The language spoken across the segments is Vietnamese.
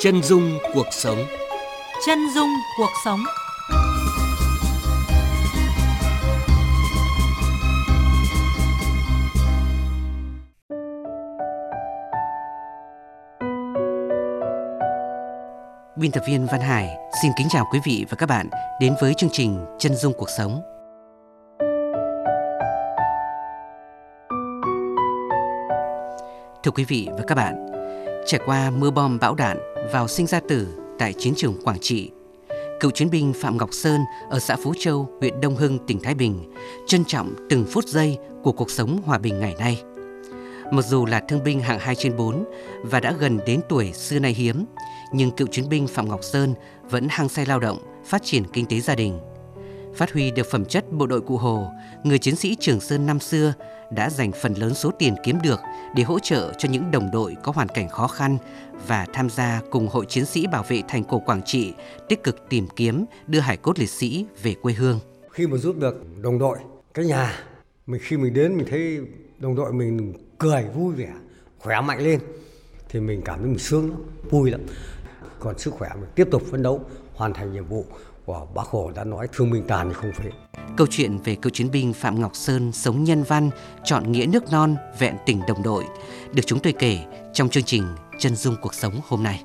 Chân dung cuộc sống. Chân dung cuộc sống. Biên tập viên Văn Hải xin kính chào quý vị và các bạn đến với chương trình Chân dung cuộc sống. Thưa quý vị và các bạn, trải qua mưa bom bão đạn vào sinh ra tử tại chiến trường Quảng Trị, cựu chiến binh Phạm Ngọc Sơn ở xã Phú Châu, huyện Đông Hưng, tỉnh Thái Bình trân trọng từng phút giây của cuộc sống hòa bình ngày nay. Mặc dù là thương binh hạng 2 trên 4 và đã gần đến tuổi xưa nay hiếm, nhưng cựu chiến binh Phạm Ngọc Sơn vẫn hăng say lao động, phát triển kinh tế gia đình. Phát huy được phẩm chất bộ đội cụ Hồ, người chiến sĩ Trường Sơn năm xưa đã dành phần lớn số tiền kiếm được để hỗ trợ cho những đồng đội có hoàn cảnh khó khăn và tham gia cùng hội chiến sĩ bảo vệ thành cổ Quảng Trị tích cực tìm kiếm đưa hải cốt liệt sĩ về quê hương. Khi mà giúp được đồng đội, cái nhà, mình khi mình đến mình thấy đồng đội mình cười vui vẻ, khỏe mạnh lên thì mình cảm thấy mình sướng lắm, vui lắm. Còn sức khỏe mình tiếp tục phấn đấu hoàn thành nhiệm vụ của bác Hồ đã nói thương binh tàn thì không phế. Câu chuyện về cựu chiến binh Phạm Ngọc Sơn sống nhân văn, chọn nghĩa nước non, vẹn tình đồng đội được chúng tôi kể trong chương trình Chân dung cuộc sống hôm nay.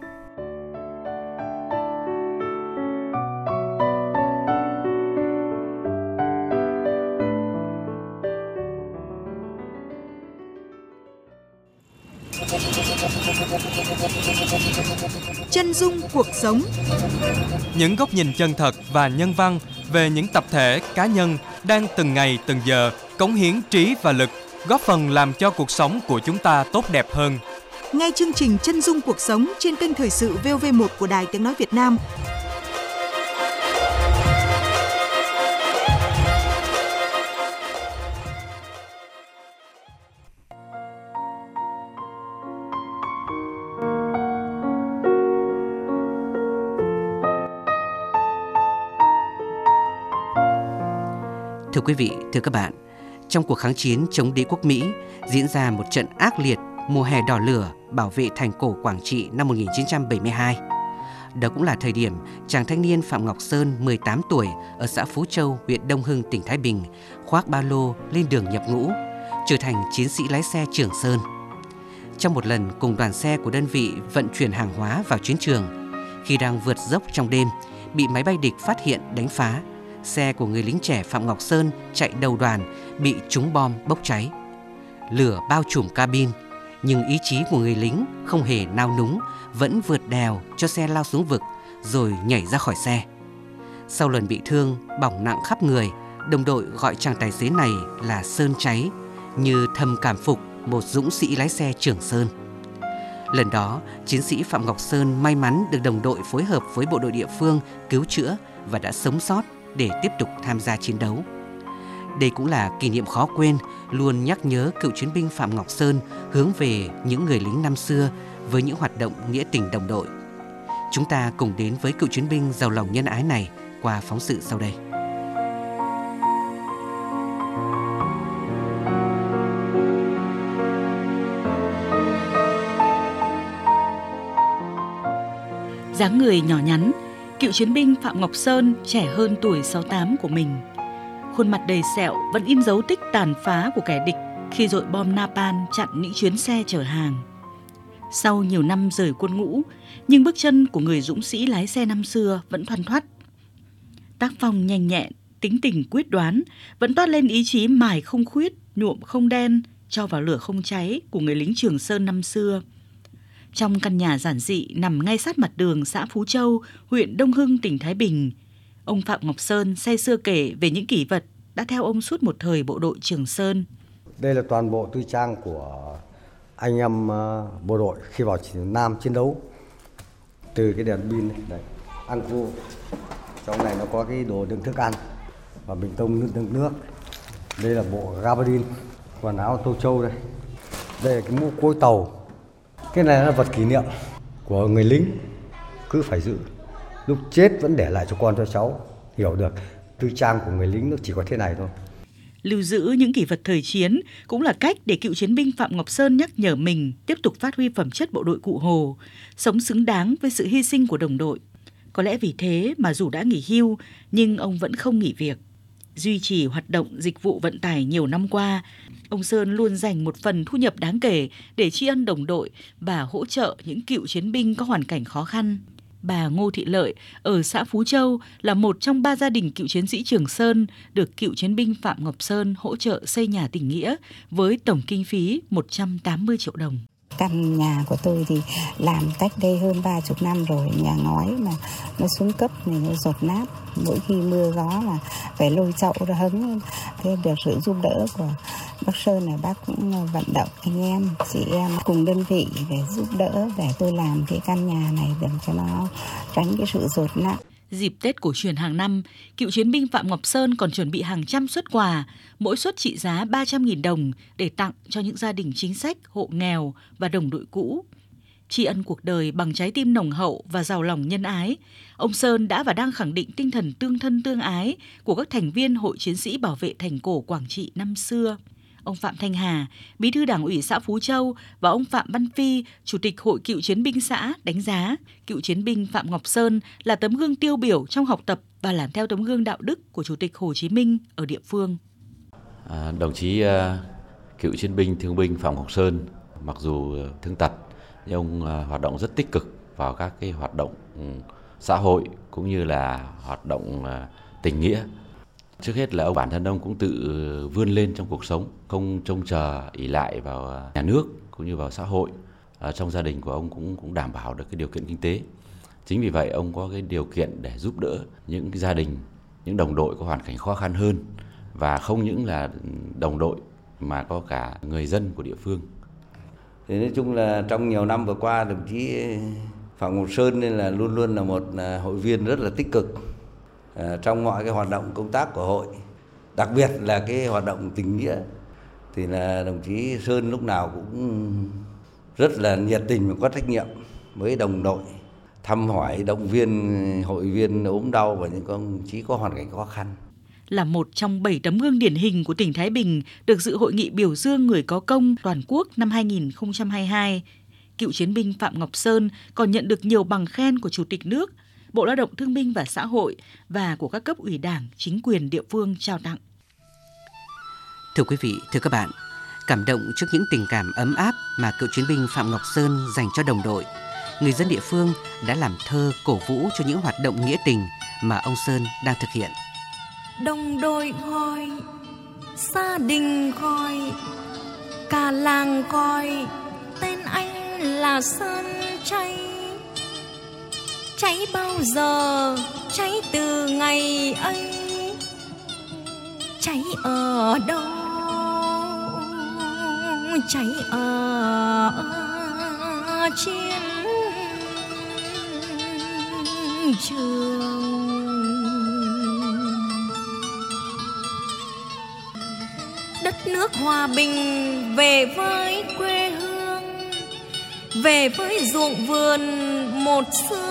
Chân dung cuộc sống. Những góc nhìn chân thật và nhân văn về những tập thể, cá nhân đang từng ngày từng giờ cống hiến trí và lực, góp phần làm cho cuộc sống của chúng ta tốt đẹp hơn. Nghe chương trình Chân dung cuộc sống trên kênh thời sự VOV1 của Đài Tiếng nói Việt Nam Thưa quý vị, thưa các bạn, trong cuộc kháng chiến chống đế quốc Mỹ diễn ra một trận ác liệt mùa hè đỏ lửa bảo vệ thành cổ Quảng Trị năm 1972. Đó cũng là thời điểm chàng thanh niên Phạm Ngọc Sơn 18 tuổi ở xã Phú Châu, huyện Đông Hưng, tỉnh Thái Bình khoác ba lô lên đường nhập ngũ, trở thành chiến sĩ lái xe Trường Sơn. Trong một lần cùng đoàn xe của đơn vị vận chuyển hàng hóa vào chiến trường, khi đang vượt dốc trong đêm, bị máy bay địch phát hiện đánh phá xe của người lính trẻ Phạm Ngọc Sơn chạy đầu đoàn bị trúng bom bốc cháy. Lửa bao trùm cabin, nhưng ý chí của người lính không hề nao núng, vẫn vượt đèo cho xe lao xuống vực rồi nhảy ra khỏi xe. Sau lần bị thương, bỏng nặng khắp người, đồng đội gọi chàng tài xế này là Sơn Cháy, như thầm cảm phục một dũng sĩ lái xe Trường Sơn. Lần đó, chiến sĩ Phạm Ngọc Sơn may mắn được đồng đội phối hợp với bộ đội địa phương cứu chữa và đã sống sót để tiếp tục tham gia chiến đấu. Đây cũng là kỷ niệm khó quên, luôn nhắc nhớ cựu chiến binh Phạm Ngọc Sơn hướng về những người lính năm xưa với những hoạt động nghĩa tình đồng đội. Chúng ta cùng đến với cựu chiến binh giàu lòng nhân ái này qua phóng sự sau đây. dáng người nhỏ nhắn, cựu chiến binh Phạm Ngọc Sơn trẻ hơn tuổi 68 của mình. Khuôn mặt đầy sẹo vẫn in dấu tích tàn phá của kẻ địch khi dội bom napalm chặn những chuyến xe chở hàng. Sau nhiều năm rời quân ngũ, nhưng bước chân của người dũng sĩ lái xe năm xưa vẫn thoăn thoắt. Tác phong nhanh nhẹn, tính tình quyết đoán, vẫn toát lên ý chí mài không khuyết, nhuộm không đen, cho vào lửa không cháy của người lính Trường Sơn năm xưa – trong căn nhà giản dị nằm ngay sát mặt đường xã Phú Châu, huyện Đông Hưng, tỉnh Thái Bình. Ông Phạm Ngọc Sơn say xưa kể về những kỷ vật đã theo ông suốt một thời bộ đội Trường Sơn. Đây là toàn bộ tư trang của anh em ờ, bộ đội khi vào Nam chiến đấu. Từ cái đèn pin này, đây, ăn cu, Trong này nó có cái đồ đựng thức ăn và bình tông nước đựng nước. Đây là bộ gabardine, quần áo tô châu đây. Đây là cái mũ cối tàu cái này là vật kỷ niệm của người lính. Cứ phải giữ. Lúc chết vẫn để lại cho con cho cháu. Hiểu được. Tư trang của người lính nó chỉ có thế này thôi. Lưu giữ những kỷ vật thời chiến cũng là cách để cựu chiến binh Phạm Ngọc Sơn nhắc nhở mình tiếp tục phát huy phẩm chất bộ đội cụ Hồ, sống xứng đáng với sự hy sinh của đồng đội. Có lẽ vì thế mà dù đã nghỉ hưu nhưng ông vẫn không nghỉ việc. Duy trì hoạt động dịch vụ vận tải nhiều năm qua, ông Sơn luôn dành một phần thu nhập đáng kể để tri ân đồng đội và hỗ trợ những cựu chiến binh có hoàn cảnh khó khăn. Bà Ngô Thị Lợi ở xã Phú Châu là một trong ba gia đình cựu chiến sĩ Trường Sơn được cựu chiến binh Phạm Ngọc Sơn hỗ trợ xây nhà tình nghĩa với tổng kinh phí 180 triệu đồng. Căn nhà của tôi thì làm cách đây hơn ba chục năm rồi, nhà ngói mà nó xuống cấp này nó rột nát. Mỗi khi mưa gió là phải lôi chậu ra hứng. Thế được sự giúp đỡ của bác Sơn này bác cũng vận động anh em, chị em cùng đơn vị để giúp đỡ để tôi làm cái căn nhà này để cho nó tránh cái sự rột nát. Dịp Tết cổ truyền hàng năm, cựu chiến binh Phạm Ngọc Sơn còn chuẩn bị hàng trăm suất quà, mỗi suất trị giá 300.000 đồng để tặng cho những gia đình chính sách, hộ nghèo và đồng đội cũ. Tri ân cuộc đời bằng trái tim nồng hậu và giàu lòng nhân ái, ông Sơn đã và đang khẳng định tinh thần tương thân tương ái của các thành viên Hội Chiến sĩ Bảo vệ Thành cổ Quảng Trị năm xưa ông Phạm Thanh Hà, Bí thư Đảng ủy xã Phú Châu và ông Phạm Văn Phi, Chủ tịch Hội Cựu chiến binh xã đánh giá cựu chiến binh Phạm Ngọc Sơn là tấm gương tiêu biểu trong học tập và làm theo tấm gương đạo đức của Chủ tịch Hồ Chí Minh ở địa phương. À, đồng chí uh, cựu chiến binh thương binh Phạm Ngọc Sơn mặc dù thương tật nhưng ông uh, hoạt động rất tích cực vào các cái hoạt động ừ, xã hội cũng như là hoạt động uh, tình nghĩa Trước hết là ông bản thân ông cũng tự vươn lên trong cuộc sống, không trông chờ ỷ lại vào à, nhà nước cũng như vào xã hội. à, trong gia đình của ông cũng cũng đảm bảo được cái điều kiện kinh tế. Chính vì vậy ông có cái điều kiện để giúp đỡ những cái gia đình, những đồng đội có hoàn cảnh khó khăn hơn và không những là đồng đội mà có cả người dân của địa phương. Thì nói chung là trong nhiều năm vừa qua đồng chí Phạm Ngọc Sơn nên là luôn luôn là một à, hội viên rất là tích cực Ờ, trong mọi cái hoạt động công tác của hội, đặc biệt là cái hoạt động tình nghĩa, thì là đồng chí Sơn lúc nào cũng rất là nhiệt tình và có trách nhiệm với đồng đội, thăm hỏi, động viên, hội viên ốm đau và những con chí có hoàn cảnh khó khăn là một trong bảy tấm gương điển hình của tỉnh Thái Bình được dự hội nghị biểu dương người có công toàn quốc năm 2022. Cựu chiến binh Phạm Ngọc Sơn còn nhận được nhiều bằng khen của Chủ tịch nước Bộ Lao động Thương binh và Xã hội và của các cấp ủy đảng, chính quyền địa phương trao tặng. Thưa quý vị, thưa các bạn, cảm động trước những tình cảm ấm áp mà cựu chiến binh Phạm Ngọc Sơn dành cho đồng đội, người dân địa phương đã làm thơ cổ vũ cho những hoạt động nghĩa tình mà ông Sơn đang thực hiện. Đồng đội gọi, gia đình gọi, cả làng coi, tên anh là Sơn Chay cháy bao giờ, cháy từ ngày ấy. Cháy ở đâu? Cháy ở chiến trường. Đất nước hòa bình về với quê hương, về với ruộng vườn một xưa.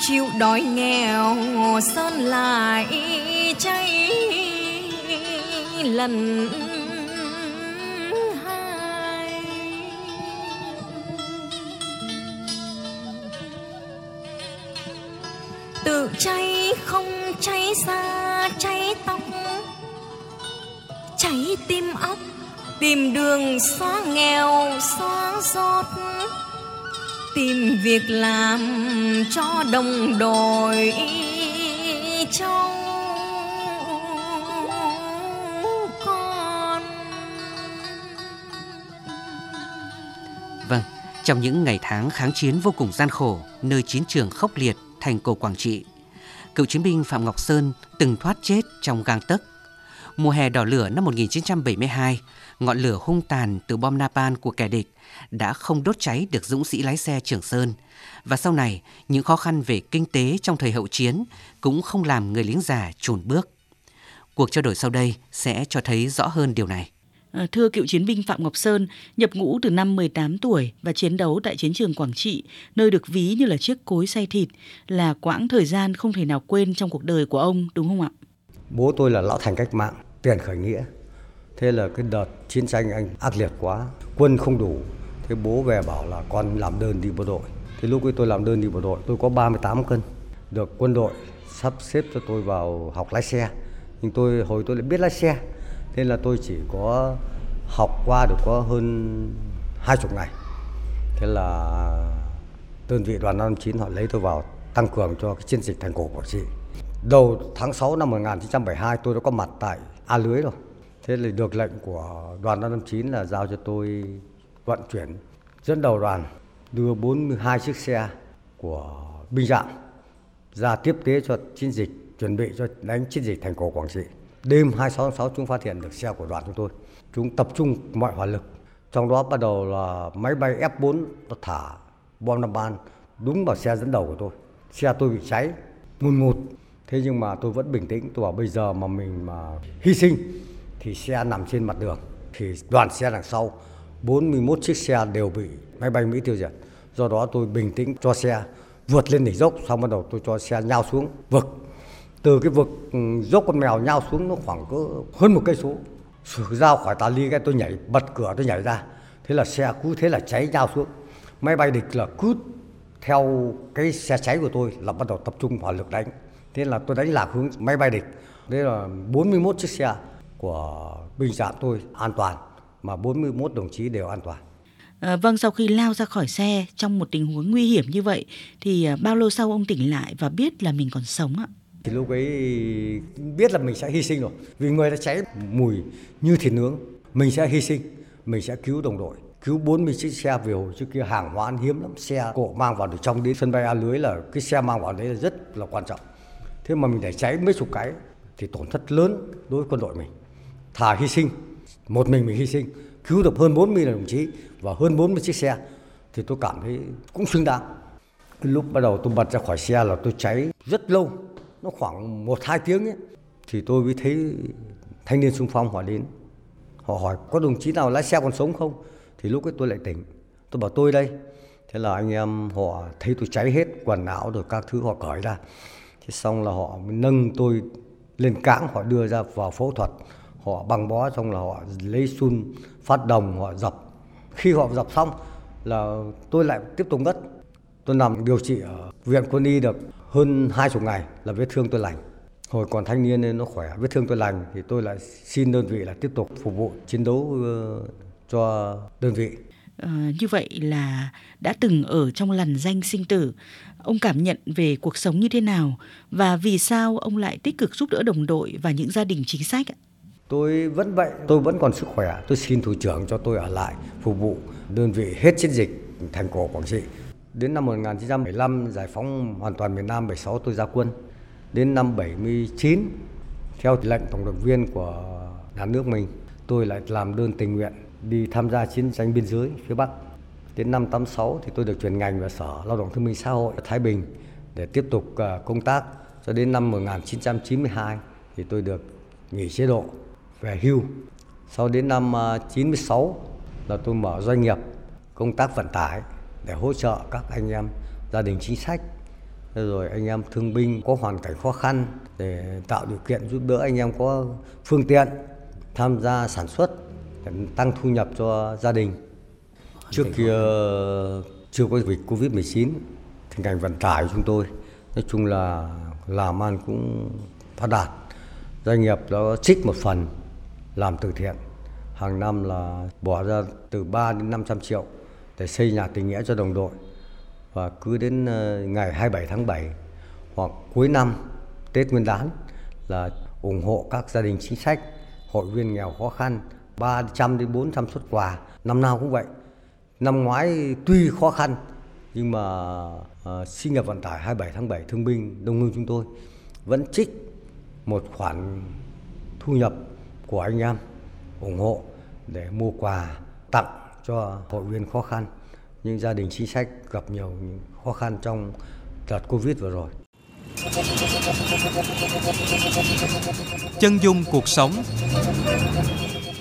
Chịu đói nghèo, sơn lại cháy lần hai. Tự cháy không cháy xa, cháy tóc, cháy tim óc, tìm đường xóa nghèo, xóa giọt tìm việc làm cho đồng đội trong con Vâng, trong những ngày tháng kháng chiến vô cùng gian khổ, nơi chiến trường khốc liệt thành cổ Quảng Trị, cựu chiến binh Phạm Ngọc Sơn từng thoát chết trong gang tấc. Mùa hè đỏ lửa năm 1972, ngọn lửa hung tàn từ bom napalm của kẻ địch đã không đốt cháy được dũng sĩ lái xe Trường Sơn. Và sau này, những khó khăn về kinh tế trong thời hậu chiến cũng không làm người lính già chùn bước. Cuộc trao đổi sau đây sẽ cho thấy rõ hơn điều này. À, thưa cựu chiến binh Phạm Ngọc Sơn, nhập ngũ từ năm 18 tuổi và chiến đấu tại chiến trường Quảng Trị, nơi được ví như là chiếc cối xay thịt, là quãng thời gian không thể nào quên trong cuộc đời của ông, đúng không ạ? Bố tôi là lão thành cách mạng, tiền khởi nghĩa. Thế là cái đợt chiến tranh anh ác liệt quá, quân không đủ. Thế bố về bảo là con làm đơn đi bộ đội. thế lúc ấy tôi làm đơn đi bộ đội, tôi có 38 cân. Được quân đội sắp xếp cho tôi vào học lái xe. Nhưng tôi hồi tôi lại biết lái xe. Thế là tôi chỉ có học qua được có hơn hai chục ngày. Thế là đơn vị đoàn 59 họ lấy tôi vào tăng cường cho cái chiến dịch thành cổ Quảng Trị. Đầu tháng 6 năm 1972 tôi đã có mặt tại A Lưới rồi. Thế là được lệnh của đoàn 559 là giao cho tôi vận chuyển dẫn đầu đoàn, đưa 42 chiếc xe của binh dạng ra tiếp tế cho chiến dịch, chuẩn bị cho đánh chiến dịch thành cổ Quảng Trị. Đêm 26 tháng 6 chúng phát hiện được xe của đoàn chúng tôi. Chúng tập trung mọi hỏa lực. Trong đó bắt đầu là máy bay F4 nó thả bom năm ban đúng vào xe dẫn đầu của tôi. Xe tôi bị cháy, ngùn ngụt. Thế nhưng mà tôi vẫn bình tĩnh. Tôi bảo bây giờ mà mình mà hy sinh thì xe nằm trên mặt đường. Thì đoàn xe đằng sau 41 chiếc xe đều bị máy bay Mỹ tiêu diệt. Do đó tôi bình tĩnh cho xe, vượt lên đỉnh dốc, xong bắt đầu tôi cho xe nhao xuống vực từ cái vực ừ, dốc con mèo nhao xuống nó khoảng cỡ hơn một cây số ra khỏi tà ly cái tôi nhảy, bật cửa tôi nhảy ra thế là xe cứ thế là cháy nhao xuống máy bay địch là cứ theo cái xe cháy của tôi là bắt đầu tập trung hỏa lực đánh thế là tôi đánh lạc hướng máy bay địch đây là 41 chiếc xe của binh giảm tôi an toàn mà 41 đồng chí đều an toàn À, vâng, sau khi lao ra khỏi xe trong một tình huống nguy hiểm như vậy thì à, bao lâu sau ông tỉnh lại và biết là mình còn sống ạ? Thì lúc ấy biết là mình sẽ hy sinh rồi. Vì người đã cháy mùi như thịt nướng, mình sẽ hy sinh, mình sẽ cứu đồng đội. Cứu 40 chiếc xe về hồi trước kia hàng hóa hiếm lắm, xe cộ mang vào được trong đến sân bay A lưới là cái xe mang vào đấy là rất là quan trọng. Thế mà mình để cháy mấy chục cái thì tổn thất lớn đối với quân đội mình. Thà hy sinh, một mình mình hy sinh, cứu được hơn 40 đồng chí và hơn 40 chiếc xe thì tôi cảm thấy cũng xứng đáng. Lúc bắt đầu tôi bật ra khỏi xe là tôi cháy rất lâu, nó khoảng một hai tiếng ấy. Thì tôi mới thấy thanh niên xung phong họ đến. Họ hỏi có đồng chí nào lái xe còn sống không? Thì lúc ấy tôi lại tỉnh. Tôi bảo tôi đây. Thế là anh em họ thấy tôi cháy hết quần áo rồi các thứ họ cởi ra. Thế xong là họ nâng tôi lên cảng họ đưa ra vào phẫu thuật. Họ băng bó xong là họ lấy sun phát đồng họ dập. Khi họ dập xong là tôi lại tiếp tục ngất. Tôi nằm điều trị ở viện quân y được hơn hai chục ngày là vết thương tôi lành. Hồi còn thanh niên nên nó khỏe vết thương tôi lành thì tôi lại xin đơn vị là tiếp tục phục vụ chiến đấu ờ, cho đơn vị. À, như vậy là đã từng ở trong làn danh sinh tử ông cảm nhận về cuộc sống như thế nào và vì sao ông lại tích cực giúp đỡ đồng đội và những gia đình chính sách ạ? Tôi vẫn vậy, tôi vẫn còn sức khỏe. Tôi xin thủ trưởng cho tôi ở lại phục vụ đơn vị hết chiến dịch thành cổ Quảng Trị. Đến năm 1975 giải phóng hoàn toàn miền Nam 76 tôi ra quân. Đến năm 79 theo lệnh tổng động viên của nhà nước mình, tôi lại làm đơn tình nguyện đi tham gia chiến tranh biên giới phía Bắc. Đến năm 86 thì tôi được chuyển ngành vào Sở Lao động Thương minh Xã hội Thái Bình để tiếp tục ờ, công tác cho đến năm 1992 thì tôi được nghỉ chế độ về hưu. Sau đến năm ờ, 96 là tôi mở doanh nghiệp, công tác vận tải để hỗ trợ các anh em gia đình chính sách rồi anh em thương binh có hoàn cảnh khó khăn để tạo điều kiện giúp đỡ anh em có phương tiện tham gia sản xuất, để tăng thu nhập cho gia đình. Trước kia chưa có dịch Covid-19 thì ngành vận tải của chúng tôi nói chung là làm ăn cũng phát đạt. Doanh nghiệp đó trích một phần làm từ thiện hàng năm là bỏ ra từ 3 đến 500 triệu để xây nhà tình nghĩa cho đồng đội và cứ đến ờ, ngày 27 tháng 7 hoặc cuối năm Tết Nguyên đán là ủng hộ các gia đình chính sách, hội viên nghèo khó khăn 300 đến 400 xuất quà, năm nào cũng vậy. Năm ngoái tuy khó khăn nhưng mà uh, sinh nghiệp vận tải 27 tháng 7 thương binh đông hương chúng tôi vẫn trích một khoản thu nhập của anh em ủng hộ để mua quà tặng cho hội viên khó khăn những gia đình chính sách gặp nhiều khó khăn trong đợt Covid vừa rồi. Chân dung cuộc sống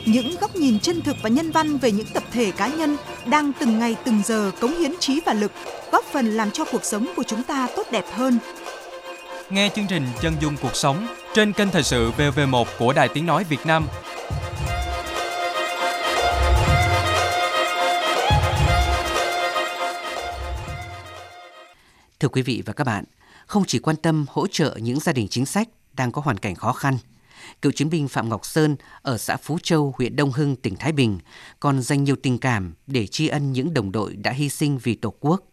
những góc nhìn chân thực và nhân văn về những tập thể cá nhân đang từng ngày từng giờ cống hiến trí và lực, góp phần làm cho cuộc sống của chúng ta tốt đẹp hơn. Nghe chương trình Chân dung cuộc sống trên kênh Thời sự VV1 của Đài Tiếng Nói Việt Nam. Thưa quý vị và các bạn, không chỉ quan tâm hỗ trợ những gia đình chính sách đang có hoàn cảnh khó khăn, cựu chiến binh Phạm Ngọc Sơn ở xã Phú Châu, huyện Đông Hưng, tỉnh Thái Bình còn dành nhiều tình cảm để tri ân những đồng đội đã hy sinh vì Tổ quốc.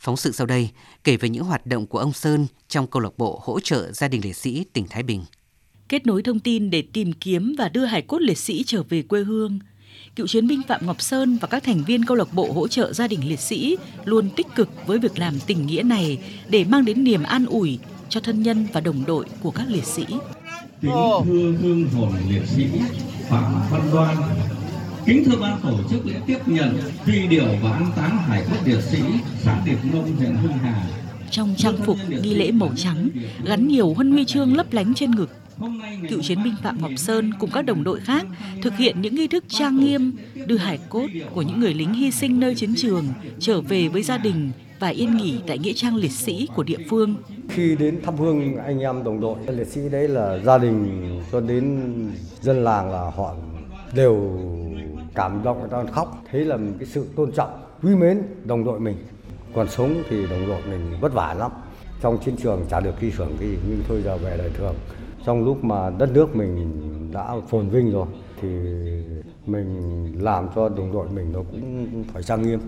Phóng sự sau đây kể về những hoạt động của ông Sơn trong câu lạc bộ hỗ trợ gia đình liệt sĩ tỉnh Thái Bình. Kết nối thông tin để tìm kiếm và đưa hải cốt liệt sĩ trở về quê hương. Cựu chiến binh Phạm Ngọc Sơn và các thành viên câu lạc bộ hỗ trợ gia đình liệt sĩ luôn tích cực với việc làm tình nghĩa này để mang đến niềm an ủi cho thân nhân và đồng đội của các liệt sĩ. Kính thưa hương hồn liệt sĩ Phạm Văn Đoan, kính thưa ban tổ chức lễ tiếp nhận truy điệu và an táng hải cốt liệt sĩ xã Điệp Nông, huyện Hưng Hà. Trong trang phục nghi lễ màu trắng, gắn nhiều huân huy chương lấp lánh trên ngực, cựu chiến binh Phạm Ngọc Sơn cùng các đồng đội khác thực hiện những nghi thức trang nghiêm đưa hải cốt của những người lính hy sinh nơi chiến trường trở về với gia đình và yên nghỉ tại nghĩa trang liệt sĩ của địa phương. Khi đến thắp hương anh em đồng đội, liệt sĩ đấy là gia đình cho đến dân làng là họ đều cảm động, người ta khóc. Thấy là cái sự tôn trọng, quý mến đồng đội mình. Còn sống thì đồng đội mình vất vả lắm. Trong chiến trường chả được khi thưởng gì, nhưng thôi giờ về đời thường. Trong lúc mà đất nước mình đã phồn vinh rồi, thì mình làm cho đồng đội mình nó cũng phải trang nghiêm.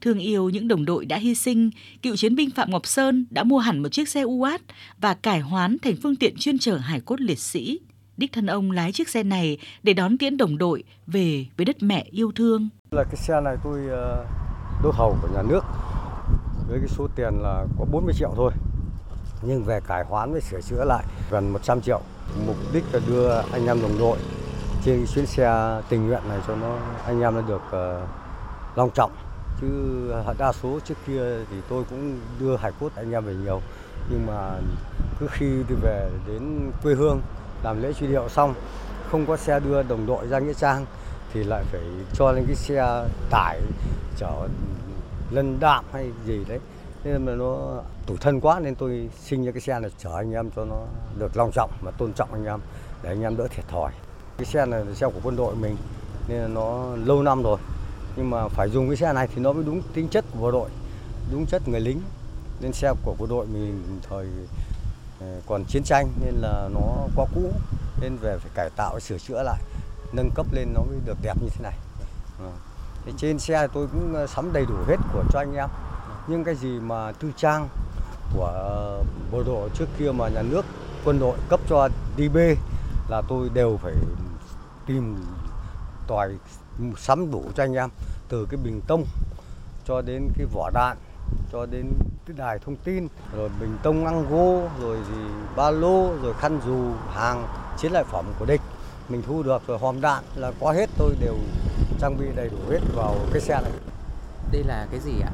Thương yêu những đồng đội đã hy sinh, cựu chiến binh Phạm Ngọc Sơn đã mua hẳn một chiếc xe UAT và cải hoán thành phương tiện chuyên chở hải cốt liệt sĩ. Đích thân ông lái chiếc xe này để đón tiễn đồng đội về với đất mẹ yêu thương. Là cái xe này tôi ờ, đốt hầu của nhà nước với cái số tiền là có 40 triệu thôi. Nhưng về cải hoán với sửa chữa lại gần 100 triệu. Mục đích là đưa anh em đồng đội trên chuyến xe tình nguyện này cho nó anh em nó được uh, long trọng chứ à, đa số trước kia thì tôi cũng đưa hải cốt anh em về nhiều. Nhưng mà cứ khi đi về đến quê hương, làm lễ truy điệu xong, không có xe đưa đồng đội ra nghĩa trang thì lại phải cho lên cái xe tải chở lân đạm hay gì đấy. Nên mà nó tủi thân quá nên tôi xin ra cái xe này chở anh em cho nó được long trọng và tôn trọng anh em, để anh em đỡ thiệt thòi. Cái xe này là xe của quân đội mình, nên là nó lâu năm rồi nhưng mà phải dùng cái xe này thì nó mới đúng tính chất của bộ đội, đúng chất người lính. Nên xe của bộ đội mình thời ờ, còn chiến tranh nên là nó quá cũ, nên về phải cải tạo, sửa chữa lại, nâng cấp lên nó mới được đẹp như thế này. Ờ, thì trên xe tôi cũng ờ, sắm đầy đủ hết của cho anh em. Nhưng cái gì mà tư trang của bộ đội trước kia mà nhà nước, quân đội cấp cho DB là tôi đều phải tìm tòi sắm đủ cho anh em từ cái bình tông cho đến cái vỏ đạn cho đến cái đài thông tin rồi bình tông ăn gô rồi thì ba lô rồi khăn dù hàng chiến lợi phẩm của địch. Mình thu được rồi hòm đạn là có hết tôi đều trang bị đầy đủ hết vào cái xe này. Đây là cái gì ạ?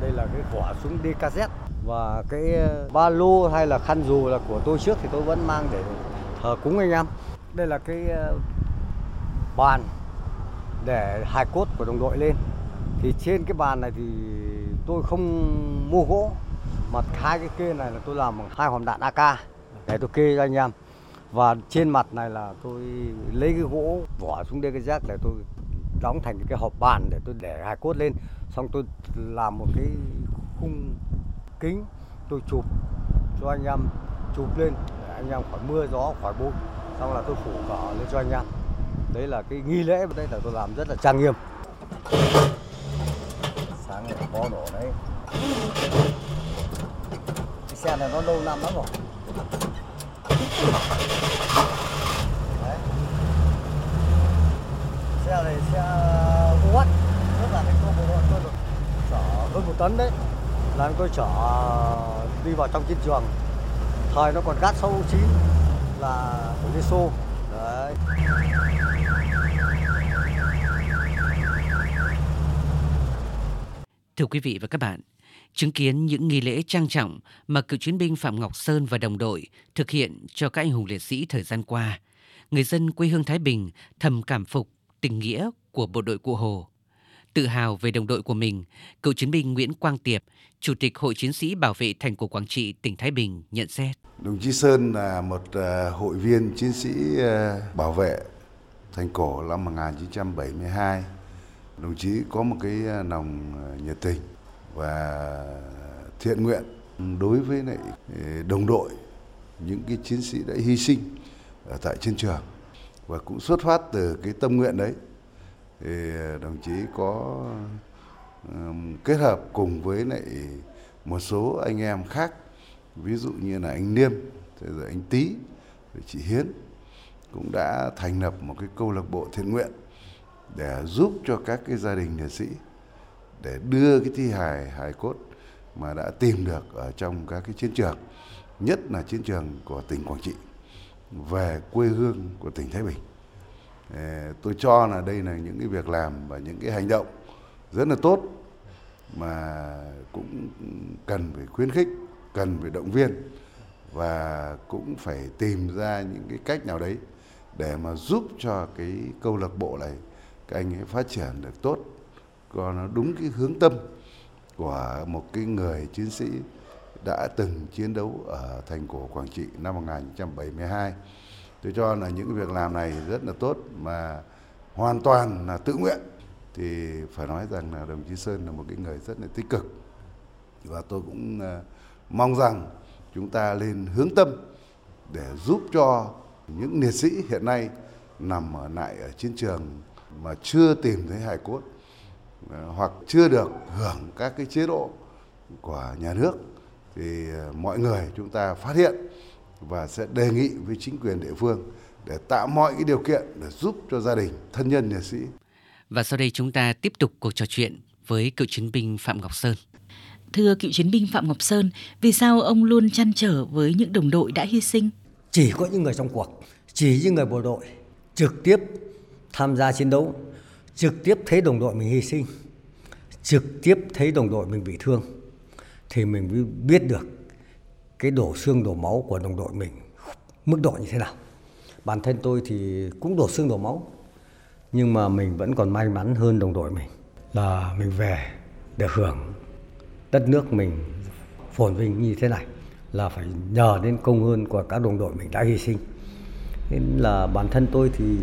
Đây là cái vỏ súng DKZ và cái ờ, ba lô hay là khăn dù là của tôi trước thì tôi vẫn mang để thờ cúng anh em. Đây là cái ờ, bàn để hài cốt của đồng đội lên. Thì trên cái bàn này thì tôi không mua gỗ, mà hai cái kê này là tôi làm bằng hai hòm đạn AK để tôi kê cho anh em. Và trên mặt này là tôi lấy cái gỗ vỏ xuống đây cái rác để tôi đóng thành cái hộp bàn để tôi để hài cốt lên. Xong tôi làm một cái khung kính, tôi chụp cho anh em, chụp lên. Để anh em khỏi mưa gió, khỏi bụi. Xong là tôi phủ cỏ lên cho anh em đấy là cái nghi lễ đây là tôi làm rất là trang nghiêm. Sáng này có nổ đấy. Cái xe này nó lâu năm lắm rồi. Đấy. xe này xe uất rất là cái cô bộ đội tôi được chở hơn một tấn đấy. Là tôi chở đi vào trong chiến trường. Thời nó còn gác 69 là của Liên Xô đấy Thưa quý vị và các bạn, chứng kiến những nghi lễ trang trọng mà cựu chiến binh Phạm Ngọc Sơn và đồng đội thực hiện cho các anh hùng liệt sĩ thời gian qua, người dân quê hương Thái Bình thầm cảm phục tình nghĩa của bộ đội Cụ Hồ. Tự hào về đồng đội của mình, cựu chiến binh Nguyễn Quang Tiệp, Chủ tịch Hội Chiến sĩ Bảo vệ Thành cổ Quảng Trị, tỉnh Thái Bình nhận xét. Đồng chí Sơn là một ờ, hội viên chiến sĩ ờ, bảo vệ thành cổ năm 1972. Đồng chí có một cái ờ, lòng nhiệt tình và thiện nguyện đối với lại đồng đội những cái chiến sĩ đã hy sinh ở tại chiến trường và cũng xuất phát từ cái tâm nguyện đấy thì đồng chí có kết hợp cùng với lại một số anh em khác, ví dụ như là anh Niêm rồi anh Tý, rồi chị Hiến cũng đã thành lập một cái câu lạc bộ thiện nguyện để giúp cho các cái gia đình liệt sĩ để đưa cái thi hài hài cốt mà đã tìm được ở trong các cái chiến trường, nhất là chiến trường của tỉnh Quảng Trị, về quê hương của tỉnh Thái Bình. Tôi cho là đây là những cái việc làm và những cái hành động rất là tốt mà cũng cần phải khuyến khích, cần phải động viên và cũng phải tìm ra những cái cách nào đấy để mà giúp cho cái câu lạc bộ này các anh ấy phát triển được tốt, còn nó đúng cái hướng tâm của một cái người chiến sĩ đã từng chiến đấu ở thành cổ Quảng Trị năm 1972. Tôi cho là những việc làm này rất là tốt mà hoàn toàn là tự nguyện thì phải nói rằng là đồng chí Sơn là một cái người rất là tích cực và tôi cũng ờ, mong rằng chúng ta lên hướng tâm để giúp cho những liệt sĩ hiện nay nằm ở lại ở chiến trường mà chưa tìm thấy hài cốt ờ, hoặc chưa được hưởng các cái chế độ của nhà nước, thì ờ, mọi người chúng ta phát hiện và sẽ đề nghị với chính quyền địa phương để tạo mọi cái điều kiện để giúp cho gia đình, thân nhân liệt sĩ. Và sau đây chúng ta tiếp tục cuộc trò chuyện với cựu chiến binh Phạm Ngọc Sơn. Thưa cựu chiến binh Phạm Ngọc Sơn, vì sao ông luôn chăn trở với những đồng đội đã hy sinh? Chỉ có những người trong cuộc, chỉ những người bộ đội trực tiếp tham gia chiến đấu, trực tiếp thấy đồng đội mình hy sinh, trực tiếp thấy đồng đội mình bị thương thì mình mới biết được cái đổ xương đổ máu của đồng đội mình mức độ như thế nào. Bản thân tôi thì cũng đổ xương đổ máu nhưng mà mình vẫn còn may mắn hơn đồng đội mình, là mình về để hưởng đất nước mình phồn vinh như thế này, là phải nhờ đến công ơn của các đồng đội mình đã hy sinh. Nên là bản thân tôi thì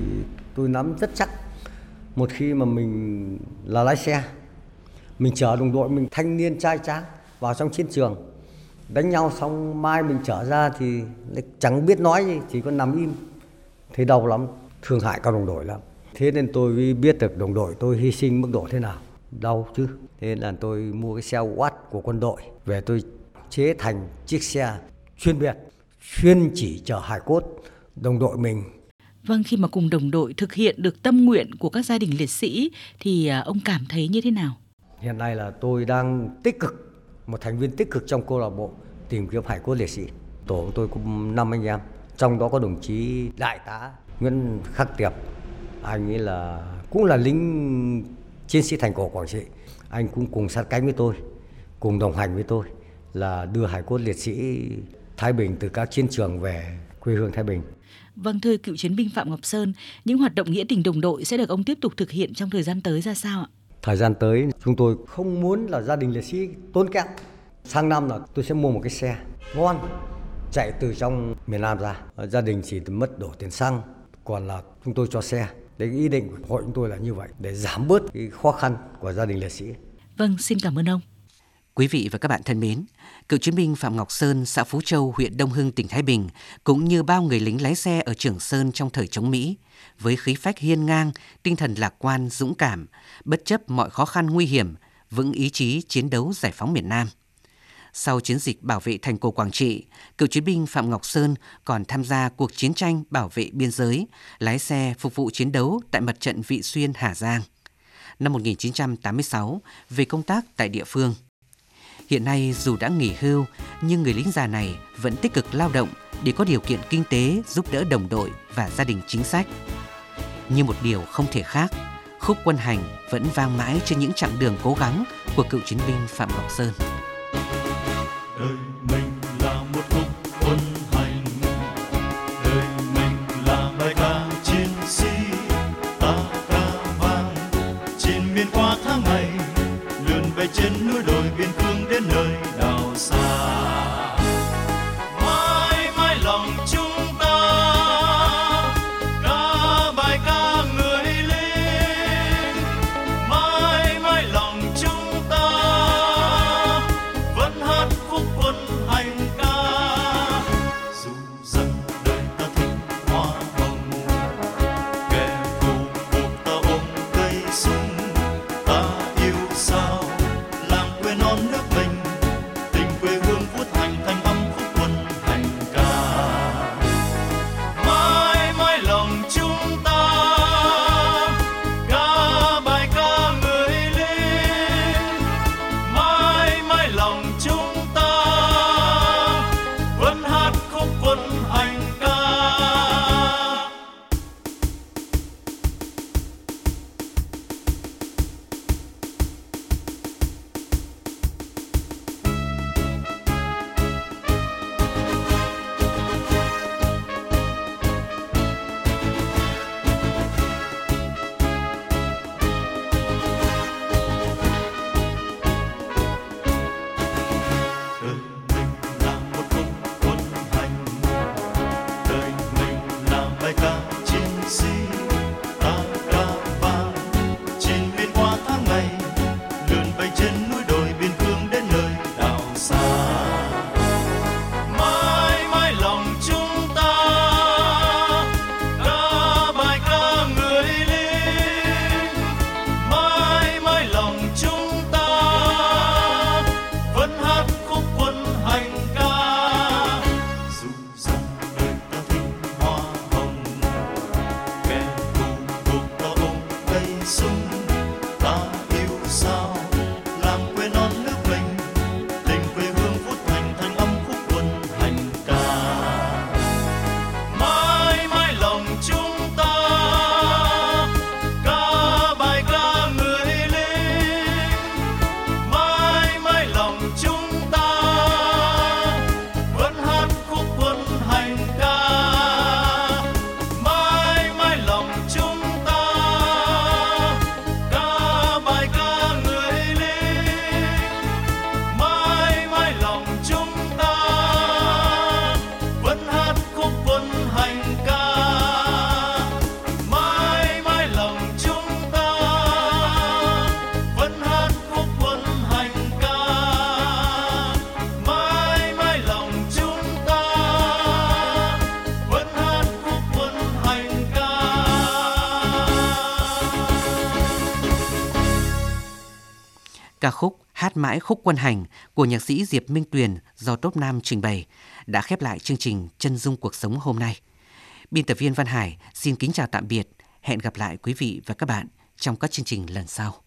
tôi nắm rất chắc, một khi mà mình là lái xe, mình chở đồng đội mình thanh niên trai tráng vào trong chiến trường, đánh nhau xong mai mình trở ra thì chẳng biết nói gì, chỉ có nằm im. Thấy đau lắm, thương hại các đồng đội lắm thế nên tôi biết được đồng đội tôi hy sinh mức độ thế nào đau chứ thế nên là tôi mua cái xe Watt của quân đội về tôi chế thành chiếc xe chuyên biệt chuyên chỉ chở hải cốt đồng đội mình Vâng, khi mà cùng đồng đội thực hiện được tâm nguyện của các gia đình liệt sĩ thì à, ông cảm thấy như thế nào? Hiện nay là tôi đang tích cực, một thành viên tích cực trong câu lạc bộ tìm kiếm hải cốt liệt sĩ. Tổ của tôi có 5 anh em, trong đó có đồng chí đại tá Nguyễn Khắc Tiệp. Anh ấy là cũng là lính chiến sĩ thành cổ Quảng Trị. Anh cũng cùng sát cánh với tôi, cùng đồng hành với tôi là đưa hải cốt liệt sĩ Thái Bình từ các chiến trường về quê hương Thái Bình. Vâng thưa cựu chiến binh Phạm Ngọc Sơn, những hoạt động nghĩa tình đồng đội sẽ được ông tiếp tục thực hiện trong thời gian tới ra sao ạ? Thời gian tới chúng tôi không muốn là gia đình liệt sĩ tốn kém. Sang năm là tôi sẽ mua một cái xe ngon chạy từ trong miền Nam ra. Gia đình chỉ mất đổ tiền xăng, còn là chúng tôi cho xe. Đấy ý định của hội chúng tôi là như vậy để giảm bớt cái khó khăn của gia đình liệt sĩ. Vâng, xin cảm ơn ông. Quý vị và các bạn thân mến, cựu chiến binh Phạm Ngọc Sơn, xã Phú Châu, huyện Đông Hưng, tỉnh Thái Bình, cũng như bao người lính lái xe ở Trường Sơn trong thời chống Mỹ, với khí phách hiên ngang, tinh thần lạc quan, dũng cảm, bất chấp mọi khó khăn nguy hiểm, vững ý chí chiến đấu giải phóng miền Nam. Sau chiến dịch bảo vệ thành cổ Quảng Trị, cựu chiến binh Phạm Ngọc Sơn còn tham gia cuộc chiến tranh bảo vệ biên giới, lái xe phục vụ chiến đấu tại mặt trận Vị Xuyên, Hà Giang. Năm 1986, về công tác tại địa phương – Hiện nay dù đã nghỉ hưu, nhưng người lính già này vẫn tích cực lao động để có điều kiện kinh tế giúp đỡ đồng đội và gia đình chính sách. Như một điều không thể khác, khúc quân hành vẫn vang mãi trên những chặng đường cố gắng của cựu chiến binh Phạm Ngọc Sơn. Đời mãi khúc quân hành của nhạc sĩ Diệp Minh Tuyền do Top Nam trình bày đã khép lại chương trình Chân dung cuộc sống hôm nay. Biên tập viên Văn Hải xin kính chào tạm biệt. Hẹn gặp lại quý vị và các bạn trong các chương trình lần sau.